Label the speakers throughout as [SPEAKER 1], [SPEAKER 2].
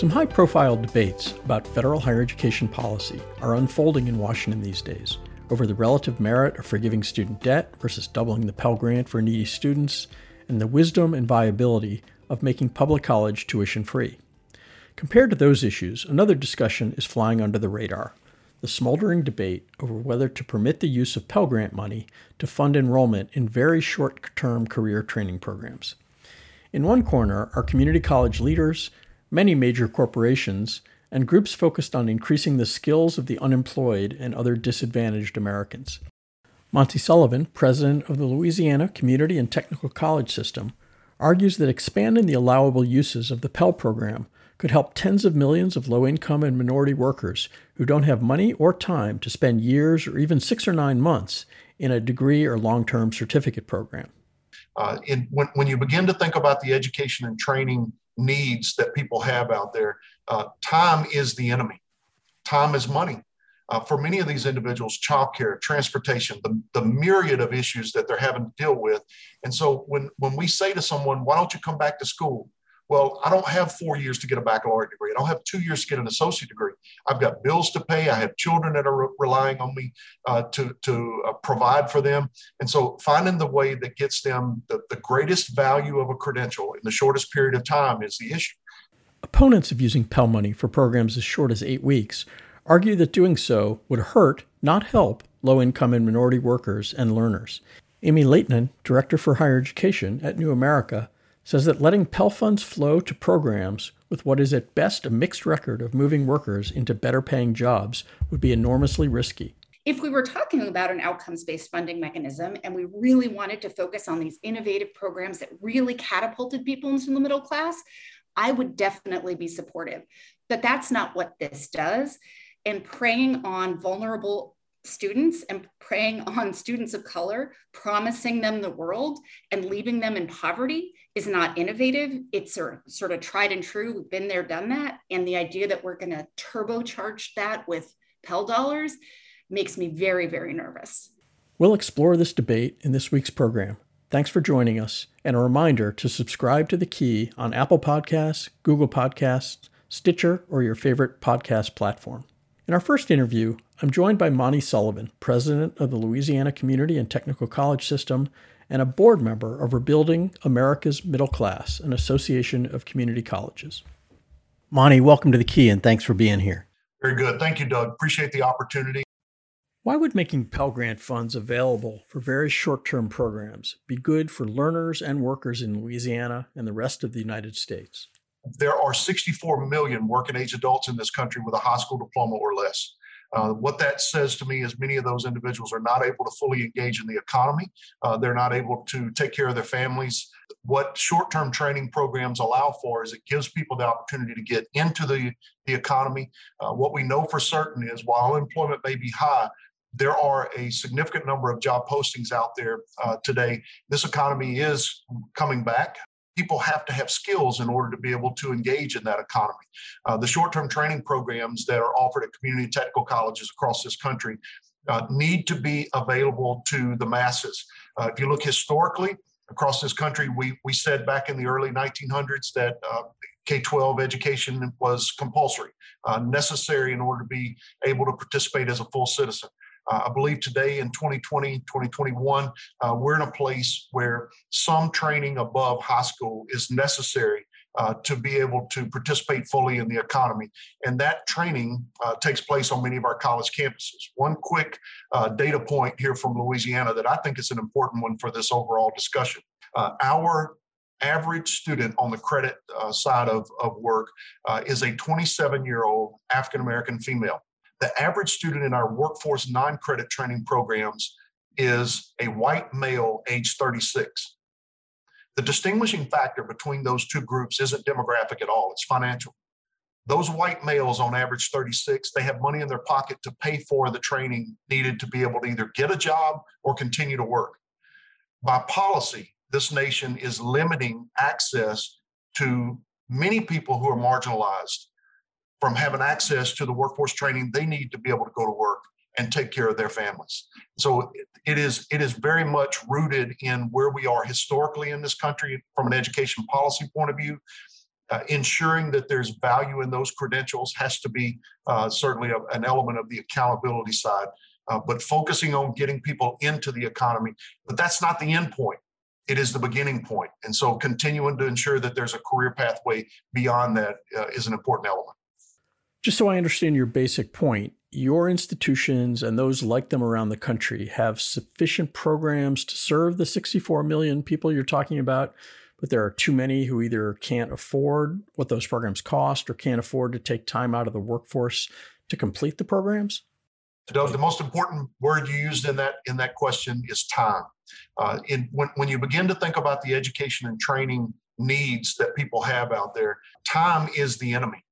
[SPEAKER 1] Some high profile debates about federal higher education policy are unfolding in Washington these days over the relative merit of forgiving student debt versus doubling the Pell Grant for needy students, and the wisdom and viability of making public college tuition free. Compared to those issues, another discussion is flying under the radar the smoldering debate over whether to permit the use of Pell Grant money to fund enrollment in very short term career training programs. In one corner are community college leaders, many major corporations, and groups focused on increasing the skills of the unemployed and other disadvantaged Americans. Monty Sullivan, president of the Louisiana Community and Technical College System, argues that expanding the allowable uses of the Pell program could help tens of millions of low income and minority workers who don't have money or time to spend years or even six or nine months in a degree or long term certificate program.
[SPEAKER 2] Uh, in, when, when you begin to think about the education and training needs that people have out there, uh, time is the enemy. Time is money. Uh, for many of these individuals, childcare, transportation, the, the myriad of issues that they're having to deal with. And so when, when we say to someone, why don't you come back to school? Well, I don't have four years to get a baccalaureate degree. I don't have two years to get an associate degree. I've got bills to pay. I have children that are re- relying on me uh, to, to uh, provide for them. And so finding the way that gets them the, the greatest value of a credential in the shortest period of time is the issue.
[SPEAKER 1] Opponents of using Pell money for programs as short as eight weeks argue that doing so would hurt, not help, low income and minority workers and learners. Amy Laitinen, Director for Higher Education at New America, says that letting Pell funds flow to programs with what is at best a mixed record of moving workers into better paying jobs would be enormously risky.
[SPEAKER 3] If we were talking about an outcomes based funding mechanism and we really wanted to focus on these innovative programs that really catapulted people into the middle class, I would definitely be supportive. But that's not what this does. And preying on vulnerable students and preying on students of color, promising them the world and leaving them in poverty is not innovative. It's sort of tried and true. We've been there, done that. And the idea that we're going to turbocharge that with Pell dollars makes me very, very nervous.
[SPEAKER 1] We'll explore this debate in this week's program. Thanks for joining us, and a reminder to subscribe to The Key on Apple Podcasts, Google Podcasts, Stitcher, or your favorite podcast platform. In our first interview, I'm joined by Monty Sullivan, president of the Louisiana Community and Technical College System and a board member of Rebuilding America's Middle Class, an association of community colleges. Monty, welcome to the Key and thanks for being here.
[SPEAKER 2] Very good. Thank you, Doug. Appreciate the opportunity.
[SPEAKER 1] Why would making Pell Grant funds available for very short term programs be good for learners and workers in Louisiana and the rest of the United States?
[SPEAKER 2] There are 64 million working age adults in this country with a high school diploma or less. Uh, what that says to me is many of those individuals are not able to fully engage in the economy. Uh, they're not able to take care of their families. What short term training programs allow for is it gives people the opportunity to get into the, the economy. Uh, what we know for certain is while unemployment may be high, there are a significant number of job postings out there uh, today. This economy is coming back people have to have skills in order to be able to engage in that economy. Uh, the short term training programs that are offered at community technical colleges across this country uh, need to be available to the masses. Uh, if you look historically across this country, we, we said back in the early 1900s that uh, K 12 education was compulsory, uh, necessary in order to be able to participate as a full citizen. Uh, I believe today in 2020, 2021, uh, we're in a place where some training above high school is necessary uh, to be able to participate fully in the economy. And that training uh, takes place on many of our college campuses. One quick uh, data point here from Louisiana that I think is an important one for this overall discussion. Uh, our average student on the credit side of, of work is a 27 year old African American female the average student in our workforce non credit training programs is a white male age 36. The distinguishing factor between those two groups isn't demographic at all, it's financial. Those white males, on average 36, they have money in their pocket to pay for the training needed to be able to either get a job or continue to work. By policy, this nation is limiting access to many people who are marginalized from having access to the workforce training they need to be able to go to work and take care of their families. So it is it is very much rooted in where we are historically in this country from an education policy point of view. uh, ensuring that there's value in those credentials has to be uh, certainly a, an element of the accountability side. Uh, but focusing on getting people into the economy, but that's not the end point. It is the beginning point. And so continuing to ensure that there's a career pathway beyond that uh, is an important element.
[SPEAKER 1] Just so I understand your basic point, your institutions and those like them around the country have sufficient programs to serve the 64 million people you're talking about, but there are too many who either can't afford what those programs cost or can't afford to take time out of the workforce to complete the programs?
[SPEAKER 2] Doug, the most important word you used in that in that question is time. Uh, in, when, when you begin to think about the education and training needs that people have out there, time is the enemy.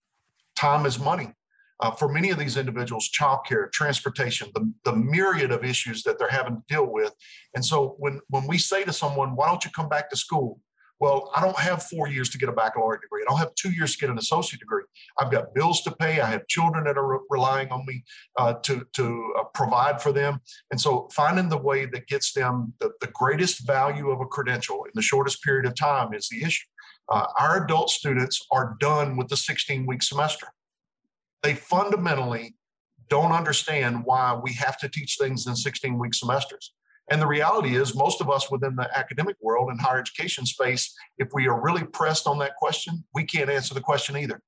[SPEAKER 2] Time is money uh, for many of these individuals, childcare, transportation, the, the myriad of issues that they're having to deal with. And so when, when we say to someone, why don't you come back to school? Well, I don't have four years to get a baccalaureate degree. I don't have two years to get an associate degree. I've got bills to pay. I have children that are re- relying on me uh, to, to uh, provide for them. And so finding the way that gets them the, the greatest value of a credential in the shortest period of time is the issue. Uh, our adult students are done with the 16 week semester they fundamentally don't understand why we have to teach things in 16 week semesters. And the reality is, most of us within the academic world and higher education space, if we are really pressed on that question, we can't answer the question either.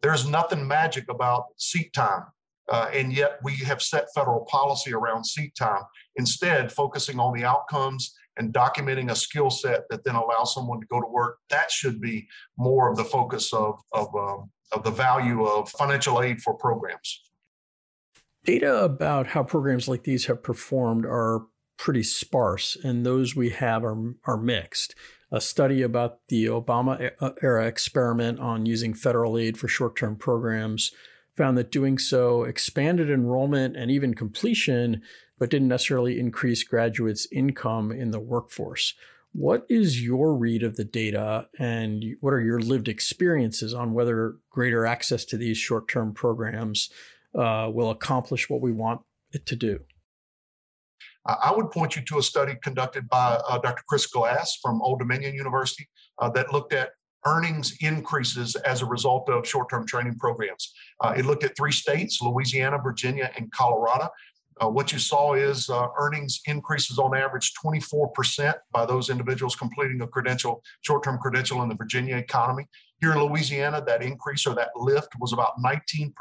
[SPEAKER 2] There's nothing magic about seat time. Uh, and yet we have set federal policy around seat time, instead, focusing on the outcomes and documenting a skill set that then allows someone to go to work. That should be more of the focus of, of um, of the value of financial aid for programs.
[SPEAKER 1] Data about how programs like these have performed are pretty sparse, and those we have are, are mixed. A study about the Obama uh, era experiment on using federal aid for short term programs found that doing so expanded enrollment and even completion, but didn't necessarily increase graduates' income in the workforce. What is your read of the data and what are your lived experiences on whether greater access to these short term programs uh, will accomplish what we want it to do?
[SPEAKER 2] I would point you to a study conducted by uh, Dr. Chris Glass from Old Dominion University uh, that looked at earnings increases as a result of short term training programs. Uh, it looked at three states Louisiana, Virginia, and Colorado. Uh, what you saw is uh, earnings increases on average 24% by those individuals completing a credential, short-term credential in the Virginia economy. Here in Louisiana, that increase or that lift was about 19%.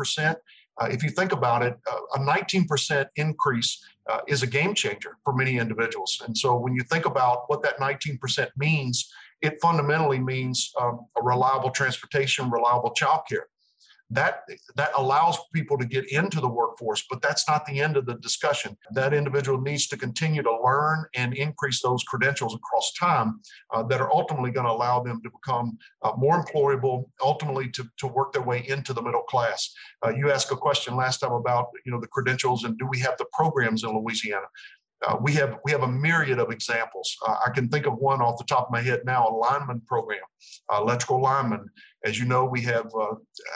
[SPEAKER 2] Uh, if you think about it, uh, a 19% increase uh, is a game changer for many individuals. And so when you think about what that 19% means, it fundamentally means um, a reliable transportation, reliable childcare that that allows people to get into the workforce but that's not the end of the discussion. That individual needs to continue to learn and increase those credentials across time uh, that are ultimately going to allow them to become uh, more employable ultimately to, to work their way into the middle class. Uh, you asked a question last time about you know the credentials and do we have the programs in louisiana uh, we have we have a myriad of examples. Uh, I can think of one off the top of my head now: a lineman program, uh, electrical lineman. As you know, we have uh,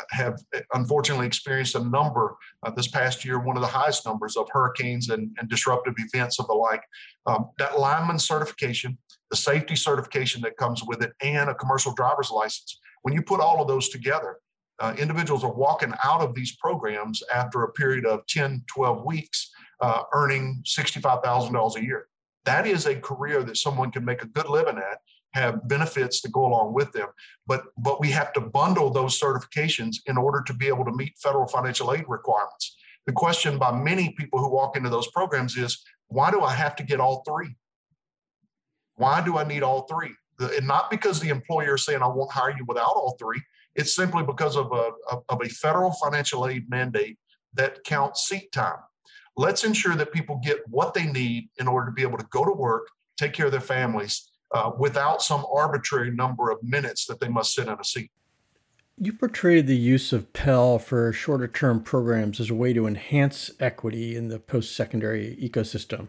[SPEAKER 2] have unfortunately experienced a number uh, this past year, one of the highest numbers of hurricanes and, and disruptive events of the like. Um, that lineman certification, the safety certification that comes with it, and a commercial driver's license. When you put all of those together, uh, individuals are walking out of these programs after a period of 10, 12 weeks uh, earning $65,000 a year. That is a career that someone can make a good living at, have benefits to go along with them. But, but we have to bundle those certifications in order to be able to meet federal financial aid requirements. The question by many people who walk into those programs is why do I have to get all three? Why do I need all three? And not because the employer is saying I won't hire you without all three. It's simply because of a, of a federal financial aid mandate that counts seat time. Let's ensure that people get what they need in order to be able to go to work, take care of their families, uh, without some arbitrary number of minutes that they must sit in a seat.
[SPEAKER 1] You portrayed the use of Pell for shorter term programs as a way to enhance equity in the post secondary ecosystem.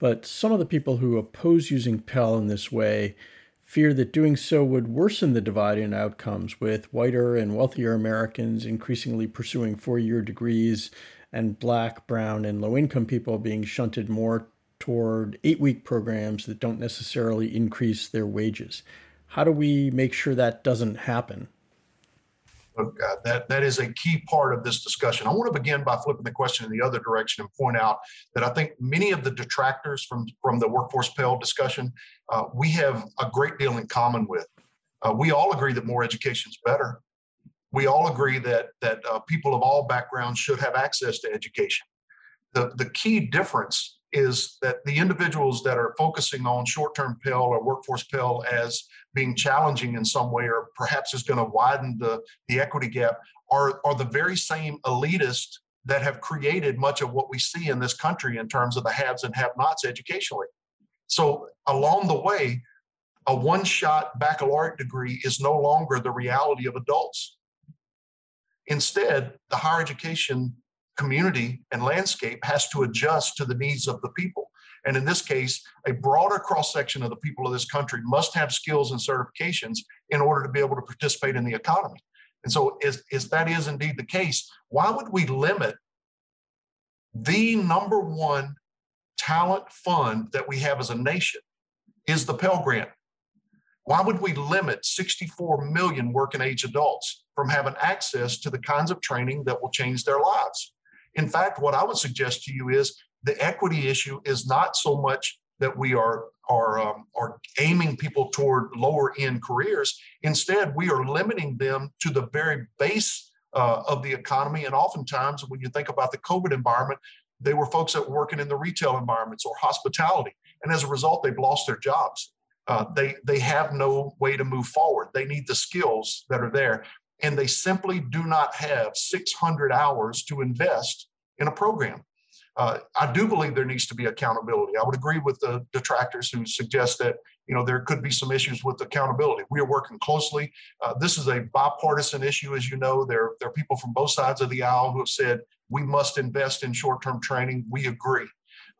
[SPEAKER 1] But some of the people who oppose using Pell in this way fear that doing so would worsen the divide in outcomes, with whiter and wealthier Americans increasingly pursuing four year degrees and black, brown, and low income people being shunted more toward eight week programs that don't necessarily increase their wages. How do we make sure that doesn't happen?
[SPEAKER 2] Look, uh, that, that is a key part of this discussion. I want to begin by flipping the question in the other direction and point out that I think many of the detractors from, from the workforce Pell discussion, uh, we have a great deal in common with. Uh, we all agree that more education is better. We all agree that, that uh, people of all backgrounds should have access to education. The, the key difference is that the individuals that are focusing on short-term Pell or workforce Pell as being challenging in some way or perhaps is going to widen the, the equity gap are, are the very same elitists that have created much of what we see in this country in terms of the haves and have-nots educationally. So along the way, a one-shot baccalaureate degree is no longer the reality of adults. Instead, the higher education community and landscape has to adjust to the needs of the people. And in this case, a broader cross section of the people of this country must have skills and certifications in order to be able to participate in the economy. And so, if, that is indeed the case, why would we limit the number one talent fund that we have as a nation is the Pell Grant. Why would we limit 64 million working age adults from having access to the kinds of training that will change their lives? In fact, what I would suggest to you is the equity issue is not so much that we are are um, are aiming people toward lower end careers. Instead, we are limiting them to the very base uh, of the economy. And oftentimes, when you think about the COVID environment, they were folks that were working in the retail environments or hospitality, and as a result, they've lost their jobs. Uh, they they have no way to move forward. They need the skills that are there and they simply do not have 600 hours to invest in a program. Uh, I do believe there needs to be accountability. I would agree with the detractors who suggest that you know there could be some issues with accountability. We are working closely. Uh, this is a bipartisan issue, as you know. There, there are people from both sides of the aisle who have said we must invest in short-term training. We agree.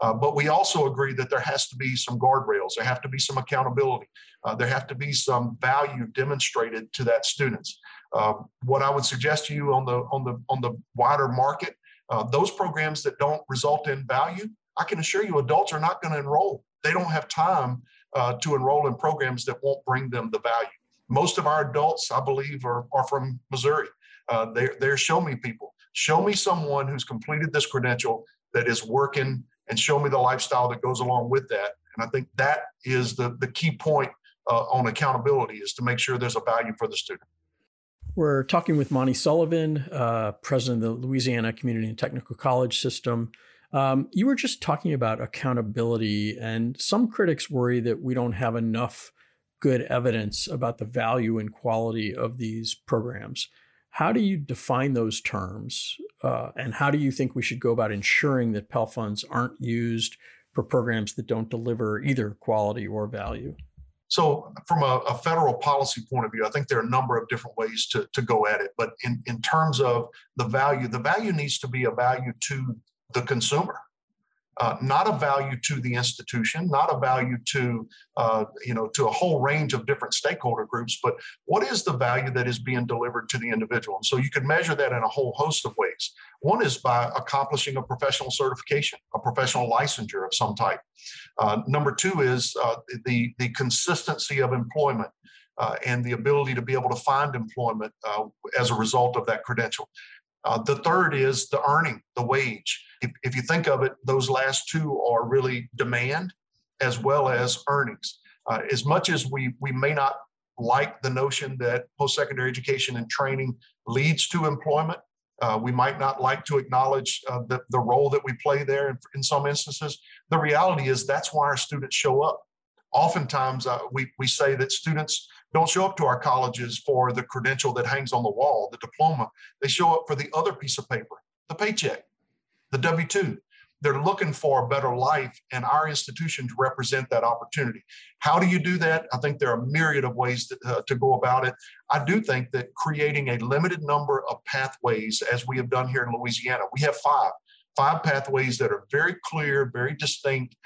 [SPEAKER 2] Uh, but we also agree that there has to be some guardrails. There have to be some accountability. Uh, there have to be some value demonstrated to that students. Uh, what I would suggest to you on the on the on the wider market, uh, those programs that don't result in value, I can assure you, adults are not going to enroll. They don't have time uh, to enroll in programs that won't bring them the value. Most of our adults, I believe, are, are from Missouri. They're, they're show me people. Show me someone who's completed this credential that is working and show me the lifestyle that goes along with that. And I think that is the, the key point uh, on accountability is to make sure there's a value for the student.
[SPEAKER 1] We're talking with Monty Sullivan, uh, president of the Louisiana Community and Technical College System. Um, you were just talking about accountability, and some critics worry that we don't have enough good evidence about the value and quality of these programs. How do you define those terms? Uh, and how do you think we should go about ensuring that Pell funds aren't used for programs that don't deliver either quality or value?
[SPEAKER 2] So, from a, a, federal policy point of view, I think there are a number of different ways to, to go at it. But in, in terms of the value, the value needs to be a value to the consumer uh, not a value to the institution, not a value to uh, you know to a whole range of different stakeholder groups, but what is the value that is being delivered to the individual? And so you can measure that in a whole host of ways. One is by accomplishing a professional certification, a professional licensure of some type. Uh, number two is uh, the the consistency of employment. Uh, and the ability to be able to find employment uh, as a result of that credential. The third is the earning, the wage. If, if you think of it, those last two are really demand as well as earnings. Uh, as much as we, we may not like the notion that post secondary education and training leads to employment, uh, we might not like to acknowledge uh, the, the role that we play there in, in some instances. The reality is that's why our students show up. Oftentimes, uh, we, we say that students don't show up to our colleges for the credential that hangs on the wall, the diploma. They show up for the other piece of paper, the paycheck, the W 2. They're looking for a better life, and our institutions represent that opportunity. How do you do that? I think there are a myriad of ways to, uh, to go about it. I do think that creating a limited number of pathways, as we have done here in Louisiana, we have five, five pathways that are very clear, very distinct.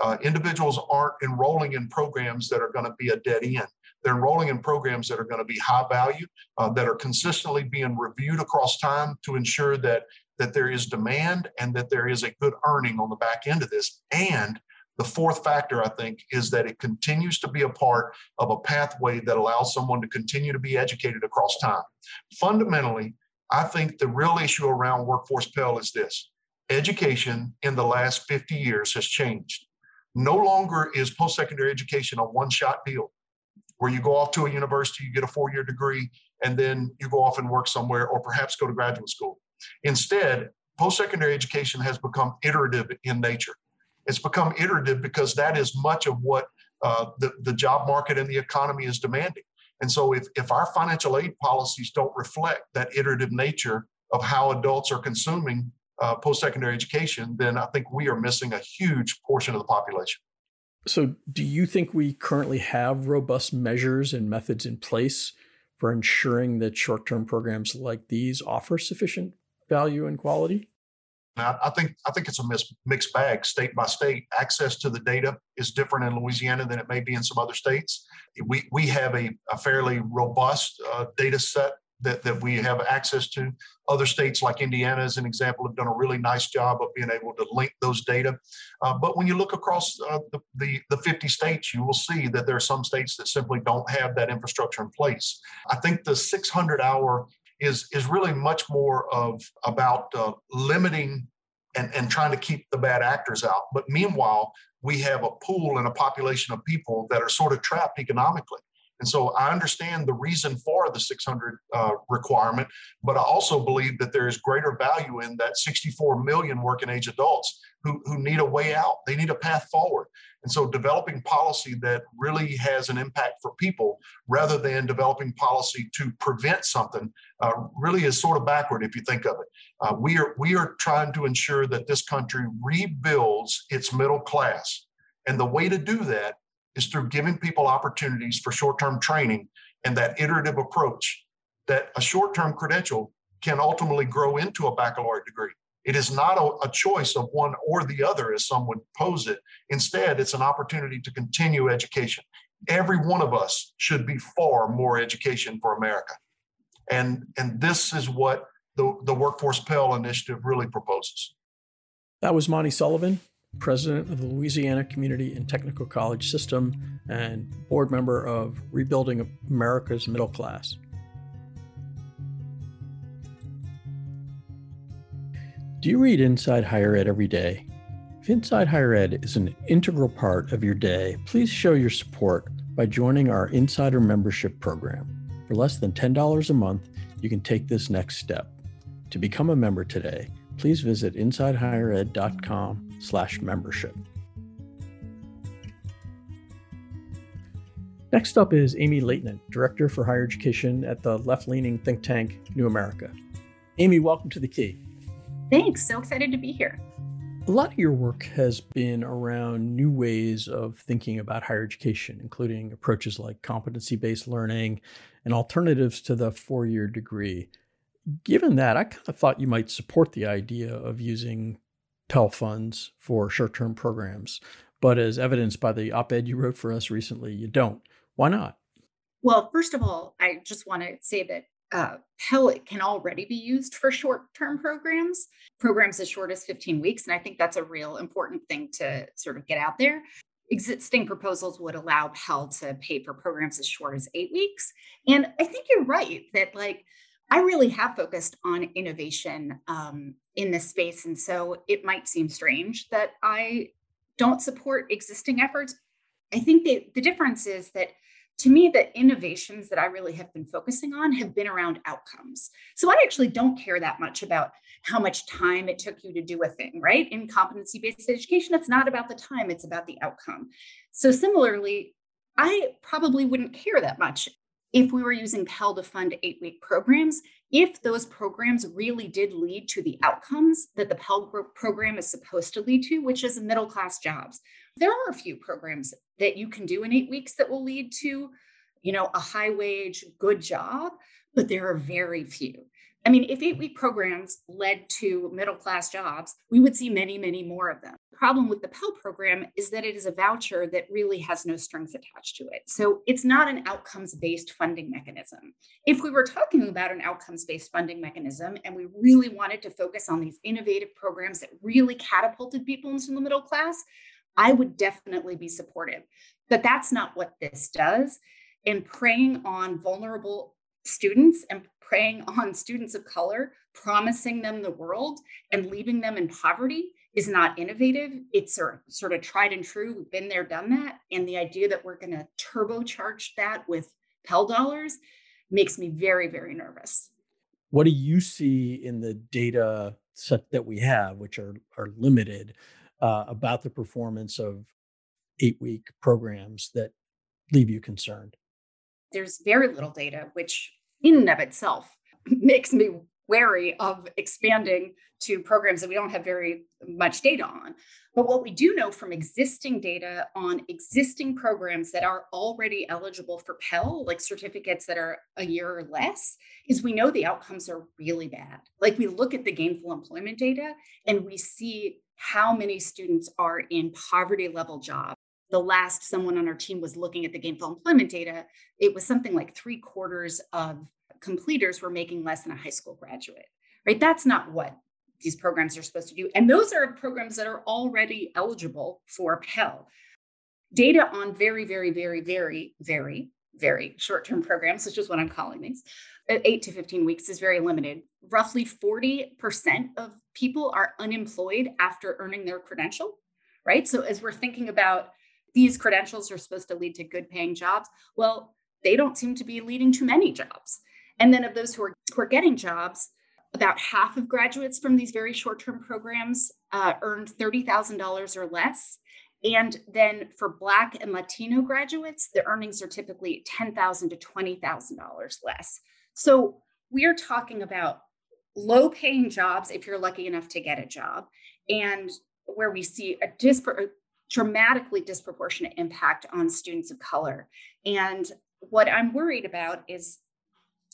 [SPEAKER 2] Uh, individuals aren't enrolling in programs that are going to be a dead end. They're enrolling in programs that are going to be high value, uh, that are consistently being reviewed across time to ensure that that there is demand and that there is a good earning on the back end of this. And The fourth factor, I think, is that it continues to be a part of a pathway that allows someone to continue to be educated across time. Fundamentally, I think the real issue around Workforce Pell is this education in the last 50 years has changed. No longer is post secondary education a one shot deal where you go off to a university, you get a four year degree, and then you go off and work somewhere or perhaps go to graduate school. Instead, post secondary education has become iterative in nature. It's become iterative because that is much of what uh, the, the job market and the economy is demanding. And so, if, if our financial aid policies don't reflect that iterative nature of how adults are consuming uh, post secondary education, then I think we are missing a huge portion of the population.
[SPEAKER 1] So, do you think we currently have robust measures and methods in place for ensuring that short term programs like these offer sufficient value and quality?
[SPEAKER 2] I think I think it's a mixed bag, state by state. Access to the data is different in Louisiana than it may be in some other states. We we have a, a fairly robust uh, data set that, that we have access to. Other states, like Indiana, as an example, have done a really nice job of being able to link those data. Uh, but when you look across uh, the, the, the 50 states, you will see that there are some states that simply don't have that infrastructure in place. I think the 600 hour is, is really much more of about uh, limiting and, and trying to keep the bad actors out. But meanwhile, we have a pool and a population of people that are sort of trapped economically. And so I understand the reason for the 600 uh, requirement, but I also believe that there is greater value in that 64 million working age adults who, who need a way out. They need a path forward. And so developing policy that really has an impact for people rather than developing policy to prevent something uh, really is sort of backward if you think of it. Uh, we, are, we are trying to ensure that this country rebuilds its middle class. And the way to do that is through giving people opportunities for short term training and that iterative approach that a short term credential can ultimately grow into a baccalaureate degree. It is not a, a, choice of one or the other, as some would pose it. Instead, it's an opportunity to continue education. Every one of us should be far more education for America. And, and this is what the, the Workforce Pell Initiative really proposes.
[SPEAKER 1] That was Monty Sullivan, president of the Louisiana Community and Technical College System and board member of Rebuilding America's Middle Class. Do you read Inside Higher Ed every day? If Inside Higher Ed is an integral part of your day, please show your support by joining our Insider Membership Program. For less than $10 a month, you can take this next step. To become a member today, please visit insidehighered.com slash membership. Next up is Amy Laitinen, Director for Higher Education at the left-leaning think tank New America. Amy, welcome to the Key.
[SPEAKER 3] Thanks. So excited to be here.
[SPEAKER 1] A lot of your work has been around new ways of thinking about higher education, including approaches like competency based learning and alternatives to the four year degree. Given that, I kind of thought you might support the idea of using Pell funds for short term programs. But as evidenced by the op ed you wrote for us recently, you don't. Why not?
[SPEAKER 3] Well, first of all, I just want to say that uh, Pell can already be used for short term programs, programs as short as 15 weeks. And I think that's a real important thing to sort of get out there. Existing proposals would allow Pell to pay for programs as short as eight weeks. And I think you're right that, like, I really have focused on innovation um, in this space. And so it might seem strange that I don't support existing efforts. I think that the difference is that to me, the innovations that I really have been focusing on have been around outcomes. So I actually don't care that much about how much time it took you to do a thing, right? In competency based education, it's not about the time, it's about the outcome. So similarly, I probably wouldn't care that much if we were using Pell to fund eight week programs, if those programs really did lead to the outcomes that the Pell program is supposed to lead to, which is middle class jobs. There are a few programs that you can do in eight weeks that will lead to, you know, a high wage, good job, but there are very few. I mean, if eight week programs led to middle class jobs, we would see many, many more of them. Problem with the Pell program is that it is a voucher that really has no strings attached to it. So it's not an outcomes based funding mechanism. If we were talking about an outcomes based funding mechanism and we really wanted to focus on these innovative programs that really catapulted people into the middle class, I would definitely be supportive. But that's not what this does. And preying on vulnerable students and preying on students of color, promising them the world and leaving them in poverty is not innovative. It's sort of tried and true. We've been there, done that. And the idea that we're going to turbocharge that with Pell dollars makes me very, very nervous.
[SPEAKER 1] What do you see in the data set that we have, which are, are limited, uh, about the performance of eight week programs that leave you concerned?
[SPEAKER 3] There's very little data, which in and of itself makes me wary of expanding to programs that we don't have very much data on. But what we do know from existing data on existing programs that are already eligible for Pell, like certificates that are a year or less, is we know the outcomes are really bad. Like we look at the gainful employment data and we see how many students are in poverty level jobs. The last someone on our team was looking at the gainful employment data, it was something like three quarters of completers were making less than a high school graduate, right? That's not what these programs are supposed to do. And those are programs that are already eligible for Pell. Data on very, very, very, very, very, very short term programs, which is what I'm calling these, eight to 15 weeks is very limited. Roughly 40% of people are unemployed after earning their credential, right? So as we're thinking about these credentials are supposed to lead to good paying jobs, well, they don't seem to be leading to many jobs. And then of those who are, who are getting jobs, about half of graduates from these very short term programs uh, earned $30,000 or less. And then for Black and Latino graduates, the earnings are typically $10,000 to $20,000 less. So we are talking about low paying jobs if you're lucky enough to get a job, and where we see a dispar- dramatically disproportionate impact on students of color. And what I'm worried about is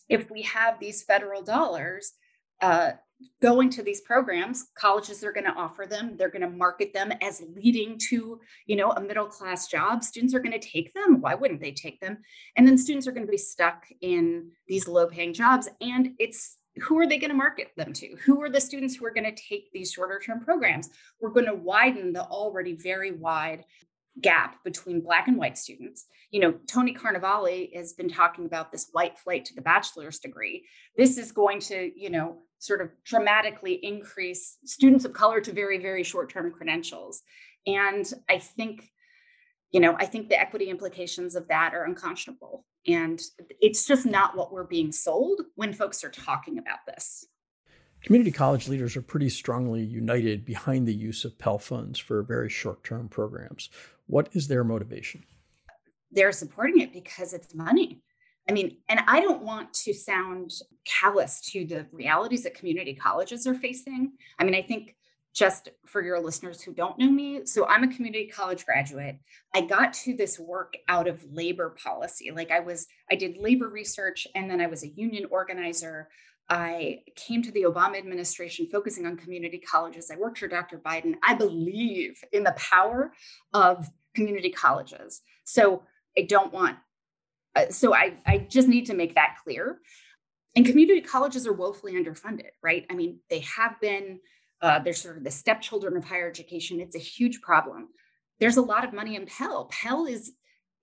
[SPEAKER 3] if we have these federal dollars uh, going to these programs colleges are going to offer them they're going to market them as leading to you know a middle class job. Students are going to take them. Why wouldn't they take them? And then students are going to be stuck in these low paying jobs and it's who are they going to market them to? Who are the students who are going to take these shorter term programs? We're going to widen the already very wide gap between black and white students. You know tony carnevale has been talking about this white flight to the bachelor's degree. This is going to you know sort of dramatically increase students of color to very very short term credentials. And i think you know i think the equity implications of that are unconscionable. And it's just not what we're being sold when folks are talking about this
[SPEAKER 1] Community college leaders are pretty strongly united behind the use of Pell funds for very short term programs. What is their motivation?
[SPEAKER 3] They're supporting it because it's money. I mean, and I don't want to sound callous to the realities that community colleges are facing. I mean, I think just for your listeners who don't know me, so I'm a community college graduate. I got to this work out of labor policy. Like I was, I did labor research and then I was a union organizer. I came to the Obama administration focusing on community colleges. I worked for Dr. Biden. I believe in the power of community colleges. So I don't want, uh, so I, I just need to make that clear. And community colleges are woefully underfunded, right? I mean, they have been, uh, they're sort of the stepchildren of higher education. It's a huge problem. There's a lot of money in Pell. Pell is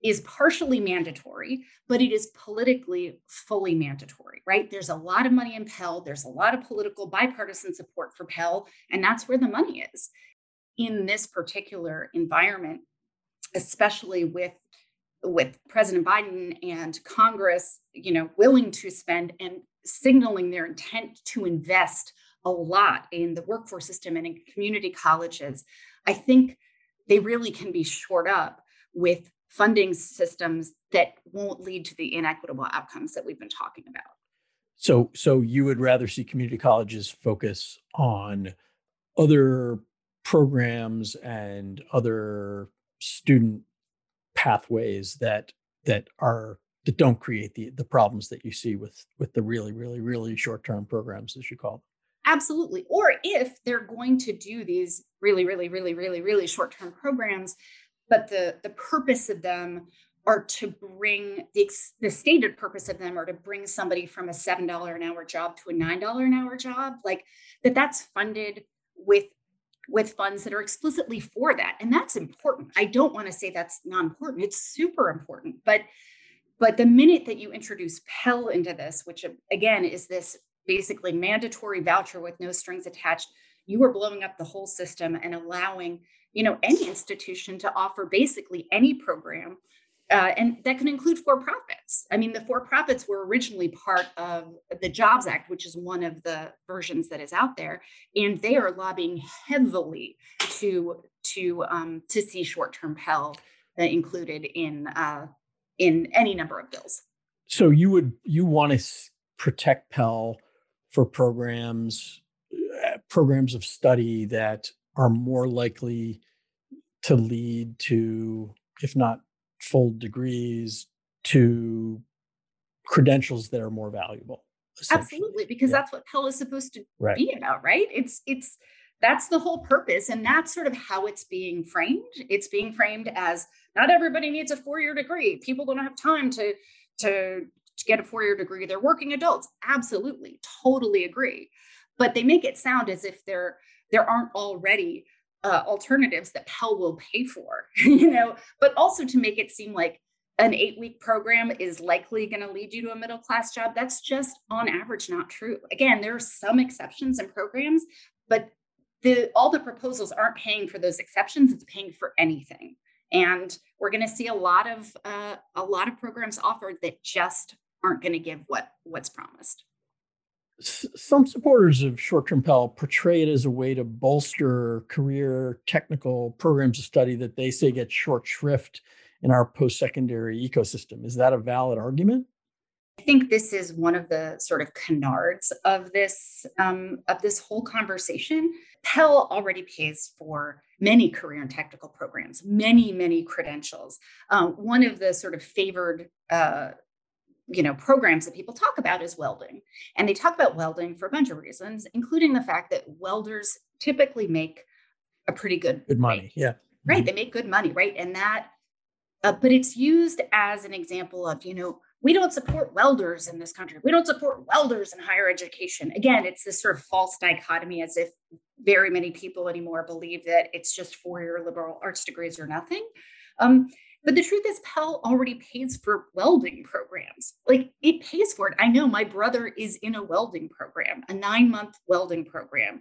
[SPEAKER 3] is partially mandatory, but it is politically fully mandatory, right? There's a lot of money in Pell. There's a lot of political bipartisan support for Pell, and that's where the money is. In this particular environment, especially with with President Biden and Congress, you know, willing to spend and signaling their intent to invest a lot in the workforce system and in community colleges, I think they really can be shored up with funding systems that won't lead to the inequitable outcomes that we've been talking about.
[SPEAKER 1] So, so you would rather see community colleges focus on other programs and other student pathways that that are that don't create the the problems that you see with with the really really really short term programs as you call them
[SPEAKER 3] absolutely or if they're going to do these really really really really really short term programs but the the purpose of them are to bring the, the stated purpose of them are to bring somebody from a seven dollar an hour job to a nine dollar an hour job like that that's funded with with funds that are explicitly for that. And that's important. I don't want to say that's not important. It's super important. But but the minute that you introduce Pell into this, which again is this basically mandatory voucher with no strings attached, you are blowing up the whole system and allowing you know any institution to offer basically any program uh, and that can include for profits. I mean, the for profits were originally part of the Jobs Act, which is one of the versions that is out there, and they are lobbying heavily to to um, to see short term Pell uh, included in uh, in any number of bills.
[SPEAKER 1] So you would you want to protect Pell for programs uh, programs of study that are more likely to lead to, if not full degrees to credentials that are more valuable.
[SPEAKER 3] Absolutely, because yeah. that's what Pell is supposed to right. be about, right? It's it's that's the whole purpose, and that's sort of how it's being framed. It's being framed as not everybody needs a four-year degree. People don't have time to to to get a four-year degree. They're working adults. Absolutely, totally agree. But they make it sound as if there there aren't already uh, alternatives that Pell will pay for, you know, but also to make it seem like an eight week program is likely going to lead you to a middle class job. That's just on average not true. Again, there are some exceptions and programs, but the all the proposals aren't paying for those exceptions. It's paying for anything, and we're going to see a lot of uh, a lot of programs offered that just aren't going to give what what's promised
[SPEAKER 1] some supporters of short-term Pell portray it as a way to bolster career technical programs of study that they say get short shrift in our post-secondary ecosystem. Is that a valid argument?
[SPEAKER 3] I think this is one of the sort of canards of this um, of this whole conversation. Pell already pays for many career and technical programs, many many credentials. Uh, one of the sort of favored uh, you know programs that people talk about is welding. And they talk about welding for a bunch of reasons including the fact that welders typically make a pretty good
[SPEAKER 1] good money rate. yeah.
[SPEAKER 3] Right mm-hmm. they make good money right? And that uh, but it's used as an example of you know we don't support welders in this country. We don't support welders in higher education. Again it's this sort of false dichotomy as if very many people anymore believe that it's just four-year liberal arts degrees or nothing. Um, but the truth is, Pell already pays for welding programs. Like it pays for it. I know my brother is in a welding program, a nine month welding program.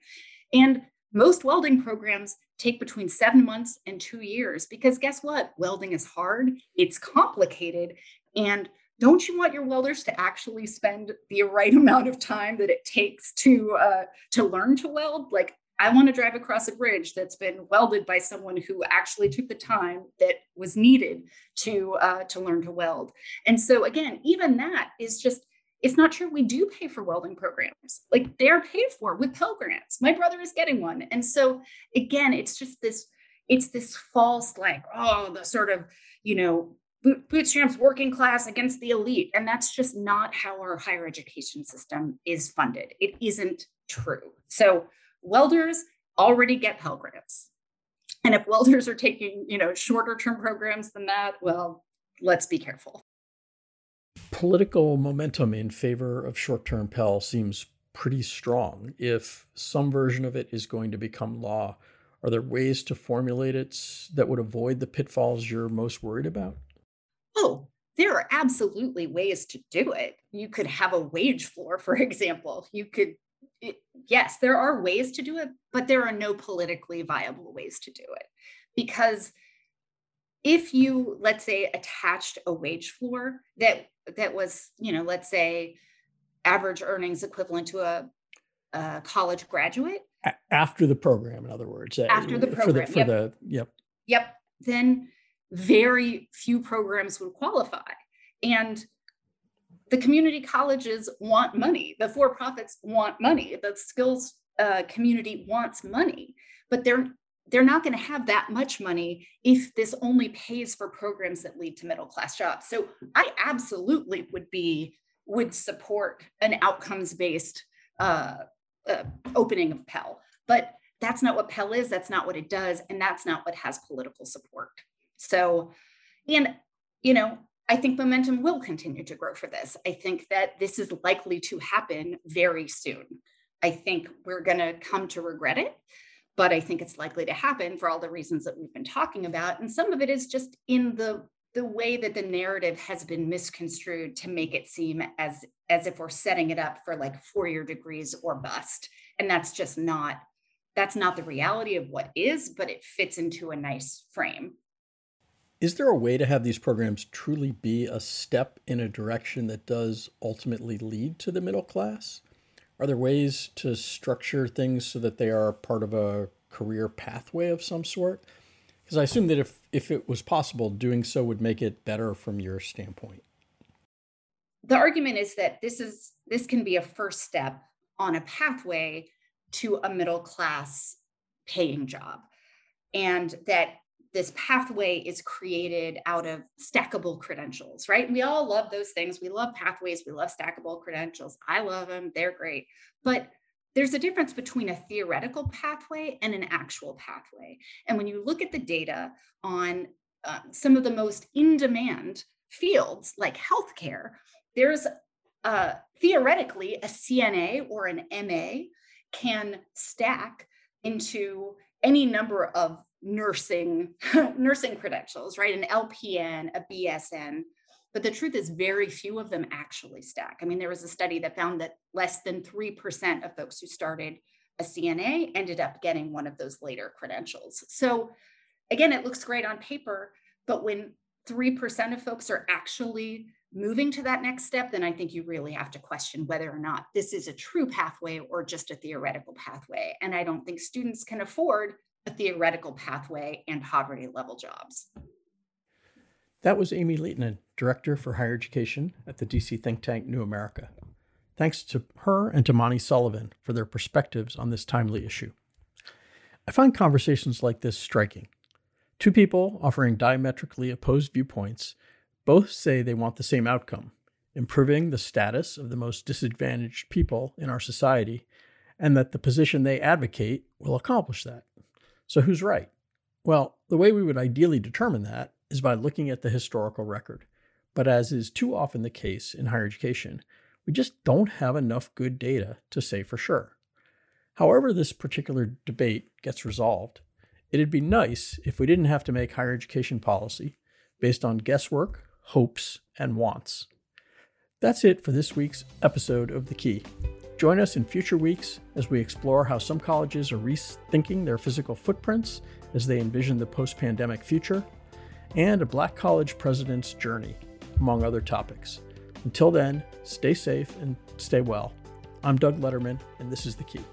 [SPEAKER 3] And most welding programs take between seven months and two years because guess what? Welding is hard, it's complicated. And don't you want your welders to actually spend the right amount of time that it takes to uh, to learn to weld? Like I want to drive across a bridge that's been welded by someone who actually took the time that was needed to uh, to learn to weld. And so again, even that is just it's not true. We do pay for welding programs. Like they're paid for with Pell Grants. My brother is getting one. And so again, it's just this, it's this false, like, oh, the sort of, you know, boot, bootstraps working class against the elite. And that's just not how our higher education system is funded. It isn't true. So welders already get Pell Grants. And if welders are taking, you know, shorter term programs than that, well, let's be careful.
[SPEAKER 1] Political momentum in favor of short term Pell seems pretty strong. If some version of it is going to become law, are there ways to formulate it that would avoid the pitfalls you're most worried about?
[SPEAKER 3] Oh, there are absolutely ways to do it. You could have a wage floor, for example. You could it, yes, there are ways to do it, but there are no politically viable ways to do it. Because if you, let's say, attached a wage floor that that was, you know, let's say average earnings equivalent to a, a college graduate.
[SPEAKER 1] After the program, in other words.
[SPEAKER 3] Uh, After the program. For the, for yep. the
[SPEAKER 1] yep.
[SPEAKER 3] Yep. Then very few programs would qualify. And the community colleges want money. The for-profits want money. The skills uh, community wants money. But they're they're not going to have that much money if this only pays for programs that lead to middle class jobs. So i absolutely would be would support an outcomes based uh, uh, opening of pell. But that's not what pell is that's not what it does and that's not what has political support. So and you know I think momentum will continue to grow for this. I think that this is likely to happen very soon. I think we're going to come to regret it. but I think it's likely to happen for all the reasons that we've been talking about. And some of it is just in the the way that the narrative has been misconstrued to make it seem as as if we're setting it up for like four-year degrees or bust. And that's just not that's not the reality of what is, but it fits into a nice frame.
[SPEAKER 1] Is there a way to have these programs truly be a step in a direction that does ultimately lead to the middle class? Are there ways to structure things so that they are part of a career pathway of some sort? Because I assume that if, if it was possible, doing so would make it better from your standpoint.
[SPEAKER 3] The argument is that this is this can be a first step on a pathway to a middle class paying job. And that this pathway is created out of stackable credentials, right? We all love those things. We love pathways, we love stackable credentials. I love them, they're great. But there's a difference between a theoretical pathway and an actual pathway. And when you look at the data on uh, some of the most in demand fields like healthcare, there's uh, theoretically a CNA or an MA can stack into any number of nursing nursing credentials, right? An LPN, a BSN. But the truth is, very few of them actually stack. I mean, there was a study that found that less than 3% of folks who started a CNA ended up getting one of those later credentials. So, again, it looks great on paper, but when 3% of folks are actually moving to that next step, then I think you really have to question whether or not this is a true pathway or just a theoretical pathway. And I don't think students can afford a theoretical pathway and poverty level jobs.
[SPEAKER 1] That was Amy Laitinen, Director for Higher Education at the DC think tank New America. Thanks to her and to Monty Sullivan for their perspectives on this timely issue. I find conversations like this striking. Two people offering diametrically opposed viewpoints both say they want the same outcome improving the status of the most disadvantaged people in our society, and that the position they advocate will accomplish that. So, who's right? Well, the way we would ideally determine that is by looking at the historical record. But as is too often the case in higher education, we just don't have enough good data to say for sure. However, this particular debate gets resolved, it'd be nice if we didn't have to make higher education policy based on guesswork, hopes, and wants. That's it for this week's episode of The Key. Join us in future weeks as we explore how some colleges are rethinking their physical footprints as they envision the post pandemic future, and a Black college president's journey, among other topics. Until then, stay safe and stay well. I'm Doug Lederman, and this is The Key.